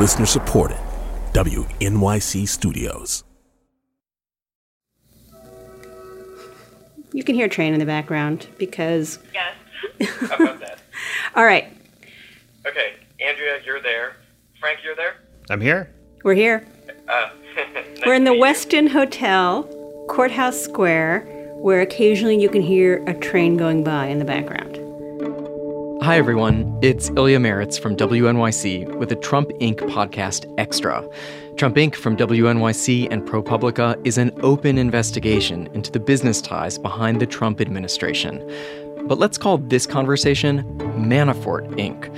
Listener supported. WNYC Studios. You can hear a train in the background because. Yes. How about that? All right, Okay, Andrea, you're there. Frank, you're there. I'm here. we're here. Uh, nice We're in the meet you. Westin Hotel, Courthouse Square, where occasionally you can hear a train going by in the background. Hi, everyone. It's Ilya Marritz from WNYC with the Trump Inc. podcast Extra. Trump Inc. from WNYC and ProPublica is an open investigation into the business ties behind the Trump administration. But let's call this conversation Manafort Inc.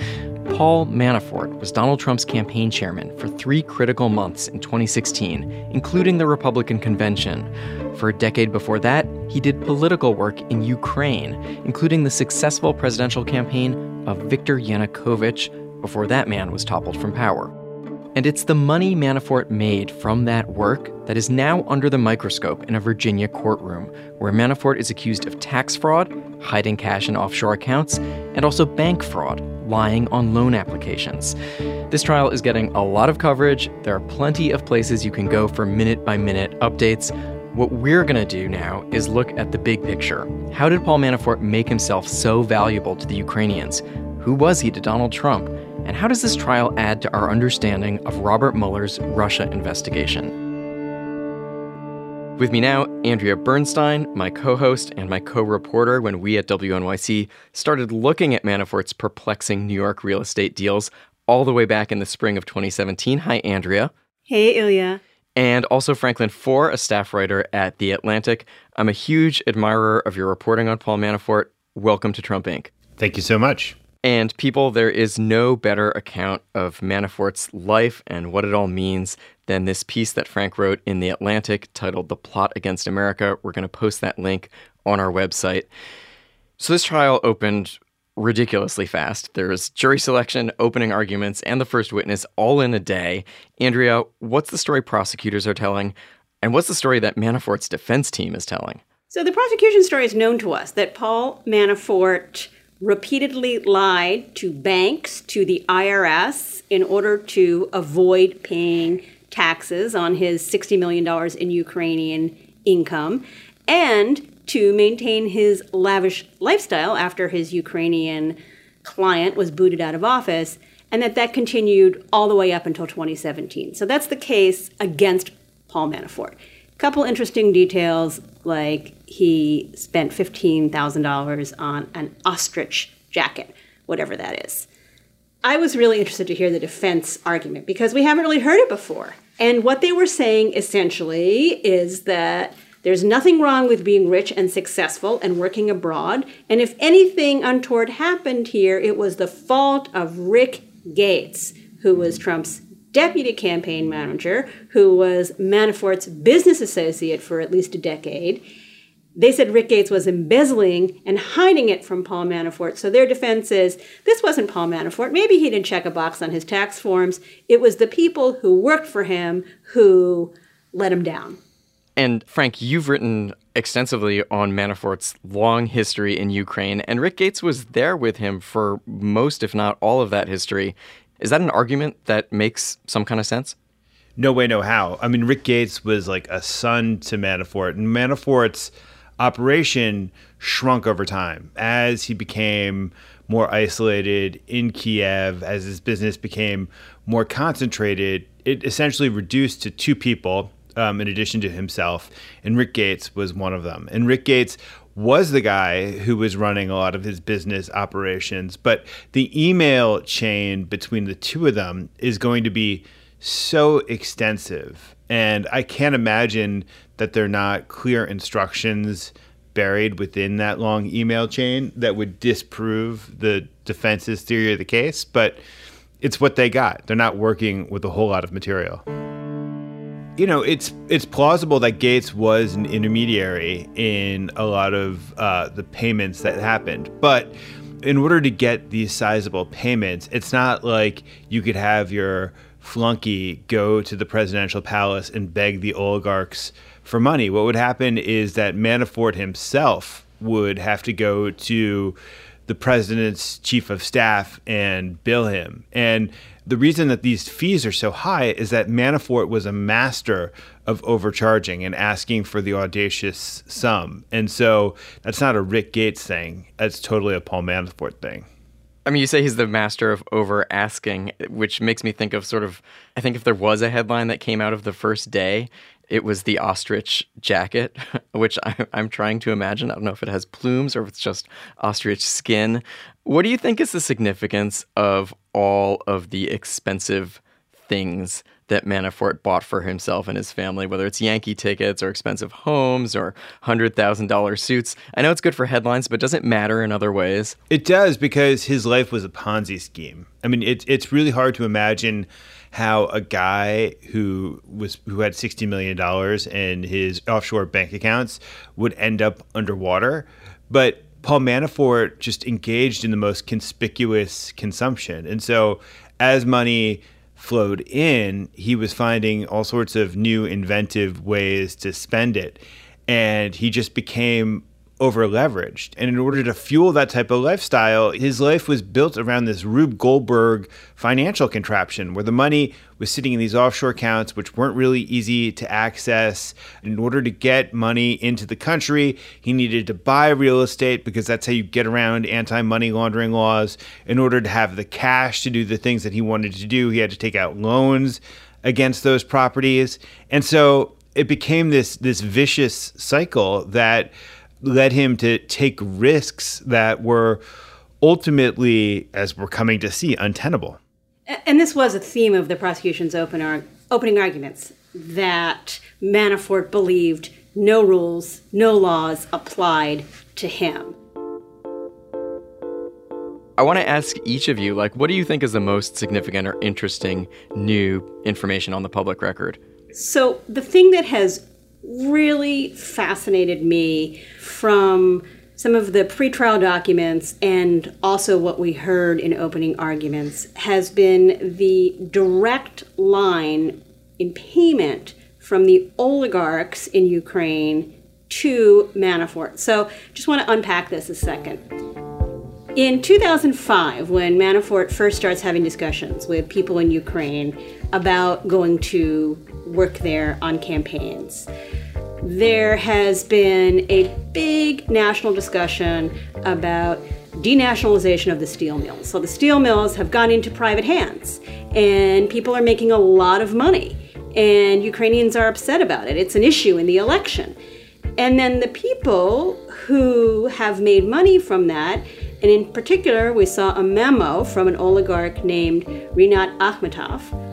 Paul Manafort was Donald Trump's campaign chairman for three critical months in 2016, including the Republican convention. For a decade before that, he did political work in Ukraine, including the successful presidential campaign of Viktor Yanukovych before that man was toppled from power. And it's the money Manafort made from that work that is now under the microscope in a Virginia courtroom, where Manafort is accused of tax fraud, hiding cash in offshore accounts, and also bank fraud, lying on loan applications. This trial is getting a lot of coverage. There are plenty of places you can go for minute by minute updates. What we're going to do now is look at the big picture. How did Paul Manafort make himself so valuable to the Ukrainians? Who was he to Donald Trump? And how does this trial add to our understanding of Robert Mueller's Russia investigation? With me now, Andrea Bernstein, my co host and my co reporter when we at WNYC started looking at Manafort's perplexing New York real estate deals all the way back in the spring of 2017. Hi, Andrea. Hey, Ilya. And also Franklin Foer, a staff writer at The Atlantic. I'm a huge admirer of your reporting on Paul Manafort. Welcome to Trump Inc. Thank you so much. And people, there is no better account of Manafort's life and what it all means than this piece that Frank wrote in The Atlantic titled The Plot Against America. We're going to post that link on our website. So this trial opened ridiculously fast. There was jury selection, opening arguments, and the first witness all in a day. Andrea, what's the story prosecutors are telling? And what's the story that Manafort's defense team is telling? So, the prosecution story is known to us that Paul Manafort repeatedly lied to banks, to the IRS, in order to avoid paying taxes on his $60 million in Ukrainian income and to maintain his lavish lifestyle after his Ukrainian client was booted out of office, and that that continued all the way up until 2017. So that's the case against Paul Manafort. Couple interesting details, like he spent $15,000 on an ostrich jacket, whatever that is. I was really interested to hear the defense argument because we haven't really heard it before. And what they were saying essentially is that there's nothing wrong with being rich and successful and working abroad. And if anything untoward happened here, it was the fault of Rick Gates, who was Trump's deputy campaign manager, who was Manafort's business associate for at least a decade. They said Rick Gates was embezzling and hiding it from Paul Manafort. So their defense is this wasn't Paul Manafort. Maybe he didn't check a box on his tax forms. It was the people who worked for him who let him down. And Frank, you've written extensively on Manafort's long history in Ukraine, and Rick Gates was there with him for most, if not all, of that history. Is that an argument that makes some kind of sense? No way, no how. I mean, Rick Gates was like a son to Manafort, and Manafort's operation shrunk over time as he became more isolated in Kiev, as his business became more concentrated. It essentially reduced to two people um, in addition to himself, and Rick Gates was one of them. And Rick Gates was the guy who was running a lot of his business operations, but the email chain between the two of them is going to be so extensive. And I can't imagine that they're not clear instructions buried within that long email chain that would disprove the defense's theory of the case, but it's what they got. They're not working with a whole lot of material you know, it's it's plausible that Gates was an intermediary in a lot of uh, the payments that happened, but in order to get these sizable payments, it's not like you could have your flunky go to the presidential palace and beg the oligarchs for money. What would happen is that Manafort himself would have to go to the president's chief of staff and bill him. And the reason that these fees are so high is that Manafort was a master of overcharging and asking for the audacious sum. And so that's not a Rick Gates thing. That's totally a Paul Manafort thing. I mean, you say he's the master of over asking, which makes me think of sort of. I think if there was a headline that came out of the first day, it was the ostrich jacket, which I, am trying to imagine. I don't know if it has plumes or if it's just ostrich skin. What do you think is the significance of all of the expensive things that Manafort bought for himself and his family, whether it's Yankee tickets or expensive homes or $100,000 suits. I know it's good for headlines, but does it matter in other ways? It does because his life was a Ponzi scheme. I mean, it, it's really hard to imagine how a guy who was who had 60 million dollars in his offshore bank accounts would end up underwater but Paul Manafort just engaged in the most conspicuous consumption and so as money flowed in, he was finding all sorts of new inventive ways to spend it. And he just became over leveraged. And in order to fuel that type of lifestyle, his life was built around this Rube Goldberg financial contraption where the money was sitting in these offshore accounts, which weren't really easy to access. In order to get money into the country, he needed to buy real estate because that's how you get around anti money laundering laws. In order to have the cash to do the things that he wanted to do, he had to take out loans against those properties. And so it became this this vicious cycle that led him to take risks that were ultimately, as we're coming to see, untenable. And this was a theme of the prosecution's open ar- opening arguments that Manafort believed no rules, no laws applied to him. I want to ask each of you, like, what do you think is the most significant or interesting new information on the public record? So, the thing that has really fascinated me from some of the pretrial documents and also what we heard in opening arguments has been the direct line in payment from the oligarchs in Ukraine to Manafort. So, just want to unpack this a second. In 2005, when Manafort first starts having discussions with people in Ukraine about going to work there on campaigns, there has been a big national discussion about denationalization of the steel mills. So the steel mills have gone into private hands, and people are making a lot of money, and Ukrainians are upset about it. It's an issue in the election. And then the people who have made money from that and in particular, we saw a memo from an oligarch named Rinat Akhmetov.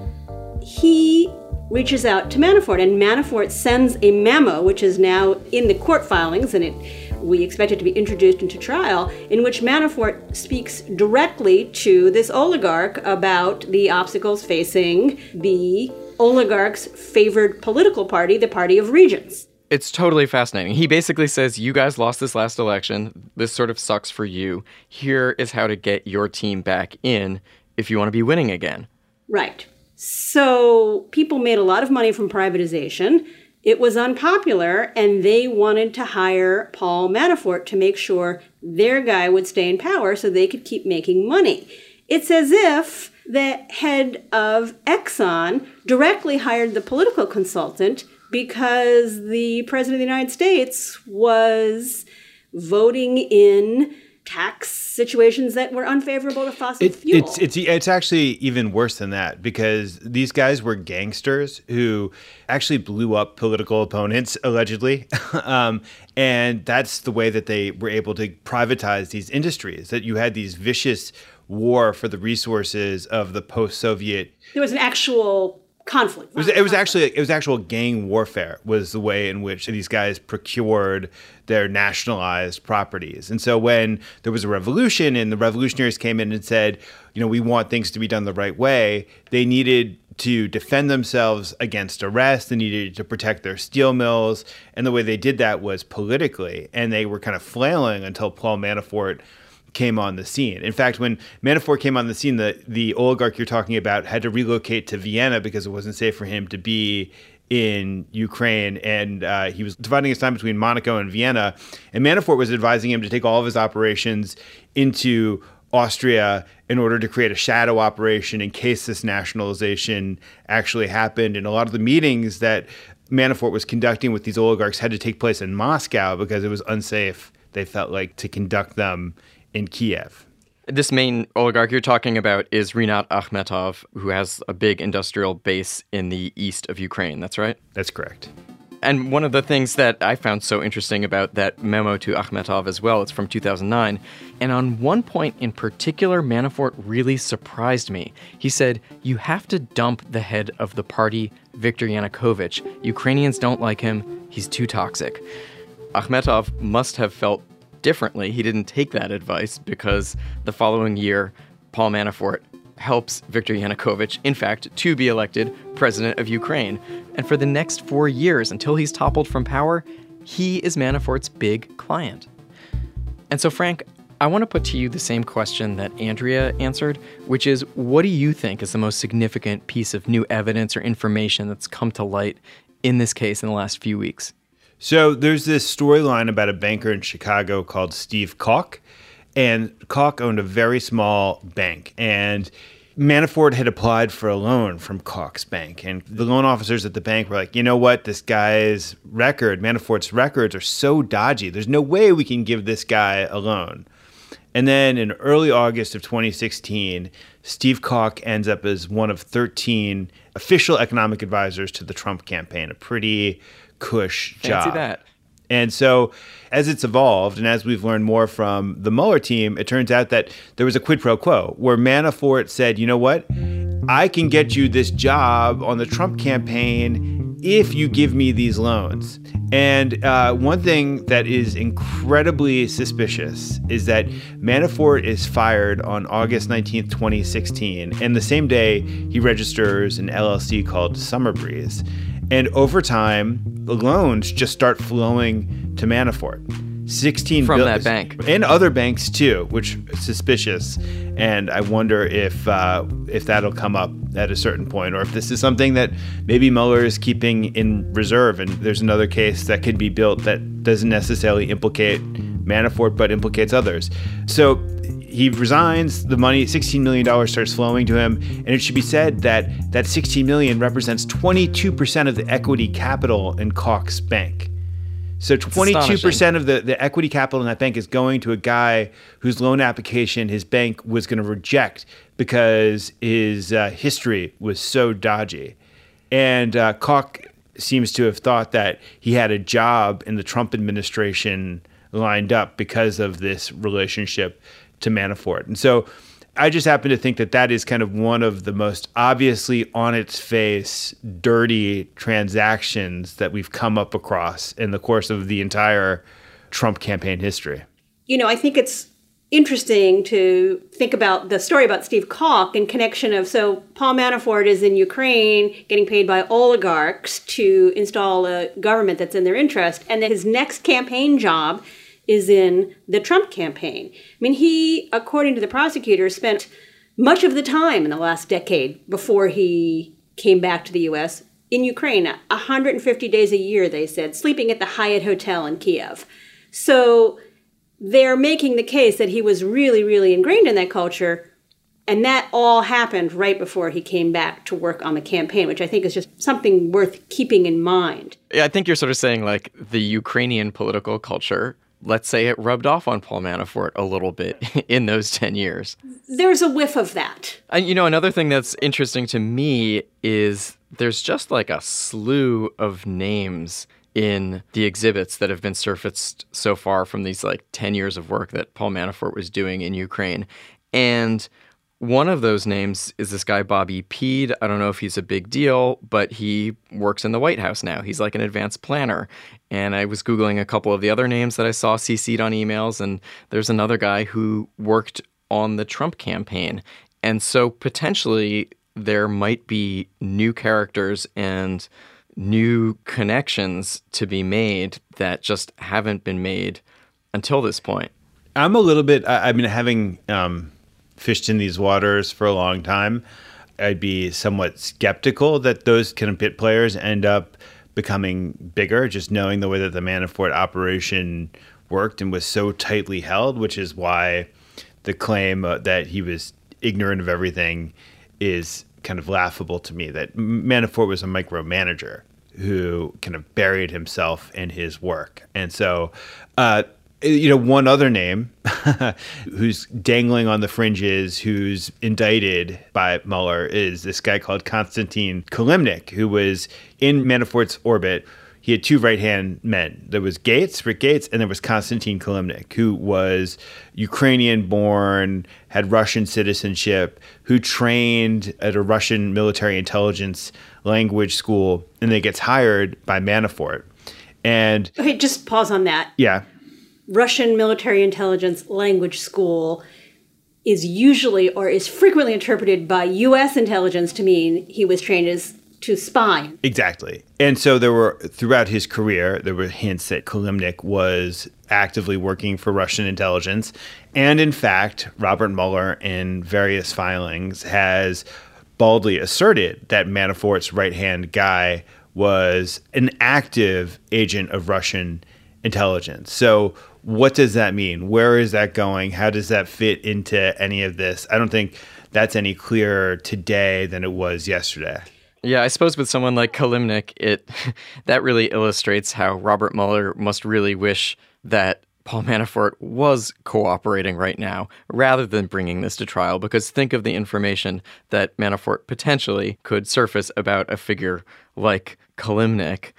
He reaches out to Manafort, and Manafort sends a memo, which is now in the court filings, and it we expect it to be introduced into trial, in which Manafort speaks directly to this oligarch about the obstacles facing the oligarch's favored political party, the Party of Regions. It's totally fascinating. He basically says, You guys lost this last election. This sort of sucks for you. Here is how to get your team back in if you want to be winning again. Right. So people made a lot of money from privatization. It was unpopular, and they wanted to hire Paul Manafort to make sure their guy would stay in power so they could keep making money. It's as if the head of Exxon directly hired the political consultant because the president of the United States was voting in tax situations that were unfavorable to fossil it, fuel. It's, it's it's actually even worse than that because these guys were gangsters who actually blew up political opponents allegedly, um, and that's the way that they were able to privatize these industries. That you had these vicious war for the resources of the post-Soviet. There was an actual conflict. It was, it was actually it was actual gang warfare was the way in which these guys procured their nationalized properties. And so when there was a revolution and the revolutionaries came in and said, you know, we want things to be done the right way, they needed to defend themselves against arrest. They needed to protect their steel mills. And the way they did that was politically. And they were kind of flailing until Paul Manafort came on the scene. In fact, when Manafort came on the scene, the the oligarch you're talking about had to relocate to Vienna because it wasn't safe for him to be in Ukraine, and uh, he was dividing his time between Monaco and Vienna. And Manafort was advising him to take all of his operations into Austria in order to create a shadow operation in case this nationalization actually happened. And a lot of the meetings that Manafort was conducting with these oligarchs had to take place in Moscow because it was unsafe, they felt like, to conduct them in Kiev. This main oligarch you're talking about is Rinat Akhmetov, who has a big industrial base in the east of Ukraine. That's right? That's correct. And one of the things that I found so interesting about that memo to Akhmetov as well, it's from 2009. And on one point in particular, Manafort really surprised me. He said, You have to dump the head of the party, Viktor Yanukovych. Ukrainians don't like him, he's too toxic. Akhmetov must have felt differently. He didn't take that advice because the following year, Paul Manafort helps Viktor Yanukovych, in fact, to be elected president of Ukraine. And for the next four years, until he's toppled from power, he is Manafort's big client. And so, Frank, I want to put to you the same question that Andrea answered, which is what do you think is the most significant piece of new evidence or information that's come to light in this case in the last few weeks? So, there's this storyline about a banker in Chicago called Steve Calk and Calk owned a very small bank. And Manafort had applied for a loan from Calk's bank. And the loan officers at the bank were like, you know what? This guy's record, Manafort's records are so dodgy. There's no way we can give this guy a loan. And then in early August of 2016, Steve Calk ends up as one of 13 official economic advisors to the Trump campaign, a pretty cush job. Fancy that. And so, as it's evolved, and as we've learned more from the Mueller team, it turns out that there was a quid pro quo where Manafort said, you know what? I can get you this job on the Trump campaign if you give me these loans. And uh, one thing that is incredibly suspicious is that Manafort is fired on August 19th, 2016. And the same day, he registers an LLC called Summer Breeze. And over time, the loans just start flowing to Manafort. 16 from that bank and other banks too, which is suspicious. And I wonder if uh, if that'll come up at a certain point, or if this is something that maybe Mueller is keeping in reserve, and there's another case that could be built that doesn't necessarily implicate Manafort but implicates others. So he resigns the money 16 million dollars starts flowing to him and it should be said that that 16 million represents 22% of the equity capital in Calk's bank. So 22% of the, the equity capital in that bank is going to a guy whose loan application his bank was going to reject because his uh, history was so dodgy. And uh, seems to have thought that he had a job in the Trump administration lined up because of this relationship to Manafort. And so I just happen to think that that is kind of one of the most obviously on its face dirty transactions that we've come up across in the course of the entire Trump campaign history. You know, I think it's interesting to think about the story about Steve Calk in connection of so Paul Manafort is in Ukraine getting paid by oligarchs to install a government that's in their interest and then his next campaign job is in the Trump campaign. I mean, he, according to the prosecutor, spent much of the time in the last decade before he came back to the US in Ukraine, 150 days a year, they said, sleeping at the Hyatt Hotel in Kiev. So they're making the case that he was really, really ingrained in that culture. And that all happened right before he came back to work on the campaign, which I think is just something worth keeping in mind. Yeah, I think you're sort of saying like the Ukrainian political culture let's say it rubbed off on Paul Manafort a little bit in those 10 years. There's a whiff of that. And you know, another thing that's interesting to me is there's just like a slew of names in the exhibits that have been surfaced so far from these like 10 years of work that Paul Manafort was doing in Ukraine. And one of those names is this guy, Bobby Peede. I don't know if he's a big deal, but he works in the White House now. He's like an advanced planner. And I was Googling a couple of the other names that I saw CC'd on emails, and there's another guy who worked on the Trump campaign. And so potentially there might be new characters and new connections to be made that just haven't been made until this point. I'm a little bit, I, I mean, having. Um fished in these waters for a long time. I'd be somewhat skeptical that those kind of bit players end up becoming bigger, just knowing the way that the Manafort operation worked and was so tightly held, which is why the claim uh, that he was ignorant of everything is kind of laughable to me. That Manafort was a micromanager who kind of buried himself in his work. And so, uh, you know, one other name who's dangling on the fringes, who's indicted by Mueller, is this guy called Konstantin Kilimnik, who was in Manafort's orbit. He had two right hand men. There was Gates, Rick Gates, and there was Konstantin Kilimnik, who was Ukrainian born, had Russian citizenship, who trained at a Russian military intelligence language school, and then gets hired by Manafort. And Okay, just pause on that. yeah, Russian military intelligence language school is usually or is frequently interpreted by US intelligence to mean he was trained as to spy. Exactly. And so there were, throughout his career, there were hints that Kilimnik was actively working for Russian intelligence. And in fact, Robert Mueller, in various filings, has baldly asserted that Manafort's right hand guy was an active agent of Russian intelligence. So, what does that mean? Where is that going? How does that fit into any of this? I don't think that's any clearer today than it was yesterday. Yeah, I suppose with someone like Kilimnik, it that really illustrates how Robert Mueller must really wish that Paul Manafort was cooperating right now rather than bringing this to trial because think of the information that Manafort potentially could surface about a figure like Kilimnik.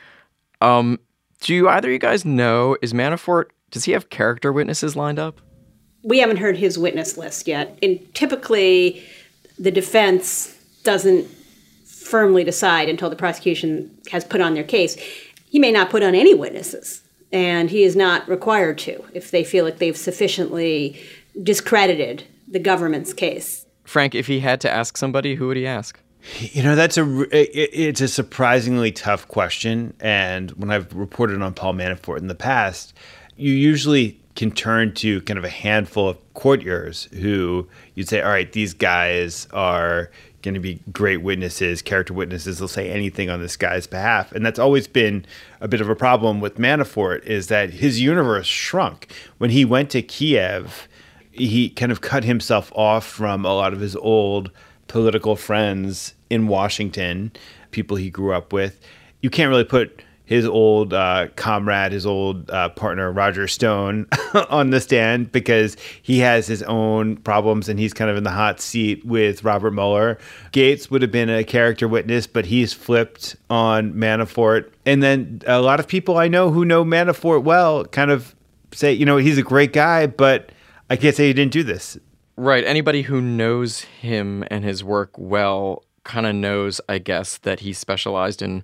Um, do either of you guys know is Manafort does he have character witnesses lined up? We haven't heard his witness list yet. And typically the defense doesn't firmly decide until the prosecution has put on their case. He may not put on any witnesses, and he is not required to if they feel like they've sufficiently discredited the government's case. Frank, if he had to ask somebody, who would he ask? You know, that's a r- it- it's a surprisingly tough question, and when I've reported on Paul Manafort in the past, you usually can turn to kind of a handful of courtiers who you'd say, all right, these guys are going to be great witnesses, character witnesses. They'll say anything on this guy's behalf, and that's always been a bit of a problem with Manafort is that his universe shrunk when he went to Kiev. He kind of cut himself off from a lot of his old political friends in Washington, people he grew up with. You can't really put his old uh, comrade, his old uh, partner, Roger Stone, on the stand because he has his own problems and he's kind of in the hot seat with Robert Mueller. Gates would have been a character witness, but he's flipped on Manafort. And then a lot of people I know who know Manafort well kind of say, you know, he's a great guy, but I can't say he didn't do this. Right. Anybody who knows him and his work well kind of knows, I guess, that he specialized in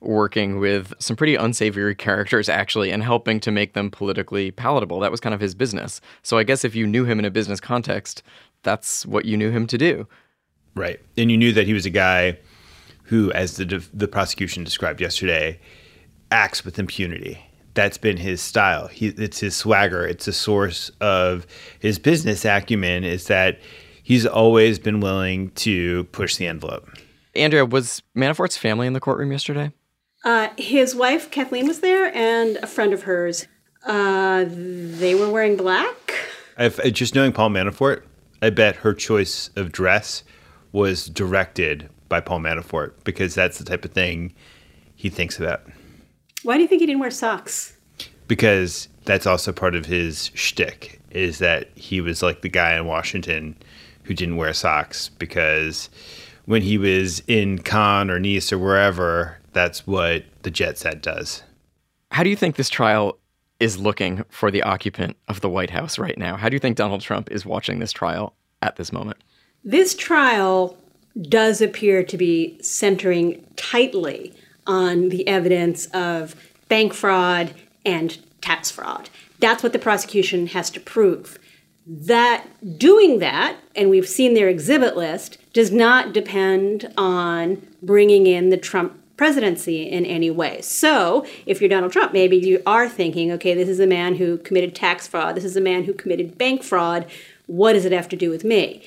working with some pretty unsavory characters, actually, and helping to make them politically palatable. That was kind of his business. So I guess if you knew him in a business context, that's what you knew him to do. Right. And you knew that he was a guy who, as the, the prosecution described yesterday, acts with impunity. That's been his style. He, it's his swagger. It's a source of his business acumen. Is that he's always been willing to push the envelope. Andrea, was Manafort's family in the courtroom yesterday? Uh, his wife, Kathleen, was there, and a friend of hers. Uh, they were wearing black. I've, uh, just knowing Paul Manafort, I bet her choice of dress was directed by Paul Manafort because that's the type of thing he thinks about. Why do you think he didn't wear socks? because that's also part of his shtick is that he was like the guy in Washington who didn't wear socks because when he was in Cannes or Nice or wherever, that's what the jet set does. How do you think this trial is looking for the occupant of the White House right now? How do you think Donald Trump is watching this trial at this moment? This trial does appear to be centering tightly on the evidence of bank fraud and tax fraud. That's what the prosecution has to prove. That doing that, and we've seen their exhibit list, does not depend on bringing in the Trump presidency in any way. So, if you're Donald Trump, maybe you are thinking, okay, this is a man who committed tax fraud, this is a man who committed bank fraud. What does it have to do with me?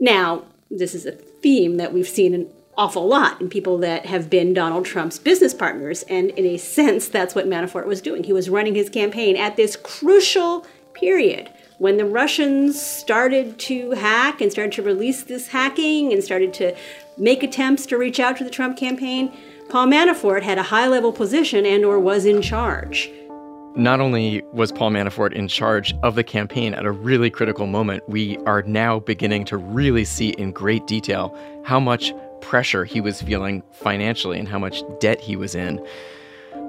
Now, this is a theme that we've seen an awful lot in people that have been Donald Trump's business partners. And in a sense, that's what Manafort was doing. He was running his campaign at this crucial period when the Russians started to hack and started to release this hacking and started to make attempts to reach out to the Trump campaign. Paul Manafort had a high level position and or was in charge. Not only was Paul Manafort in charge of the campaign at a really critical moment, we are now beginning to really see in great detail how much pressure he was feeling financially and how much debt he was in.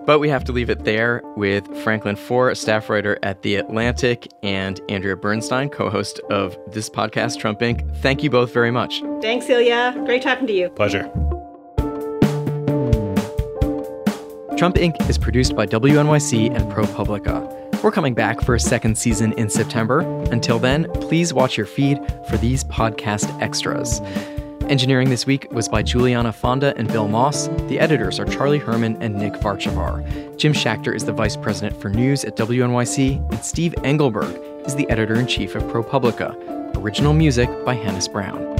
But we have to leave it there with Franklin Foer, a staff writer at The Atlantic, and Andrea Bernstein, co host of this podcast, Trump Inc. Thank you both very much. Thanks, Ilya. Great talking to you. Pleasure. Trump Inc. is produced by WNYC and ProPublica. We're coming back for a second season in September. Until then, please watch your feed for these podcast extras. Engineering this week was by Juliana Fonda and Bill Moss. The editors are Charlie Herman and Nick Varchaver. Jim Schachter is the vice president for news at WNYC, and Steve Engelberg is the editor in chief of ProPublica. Original music by Hannis Brown.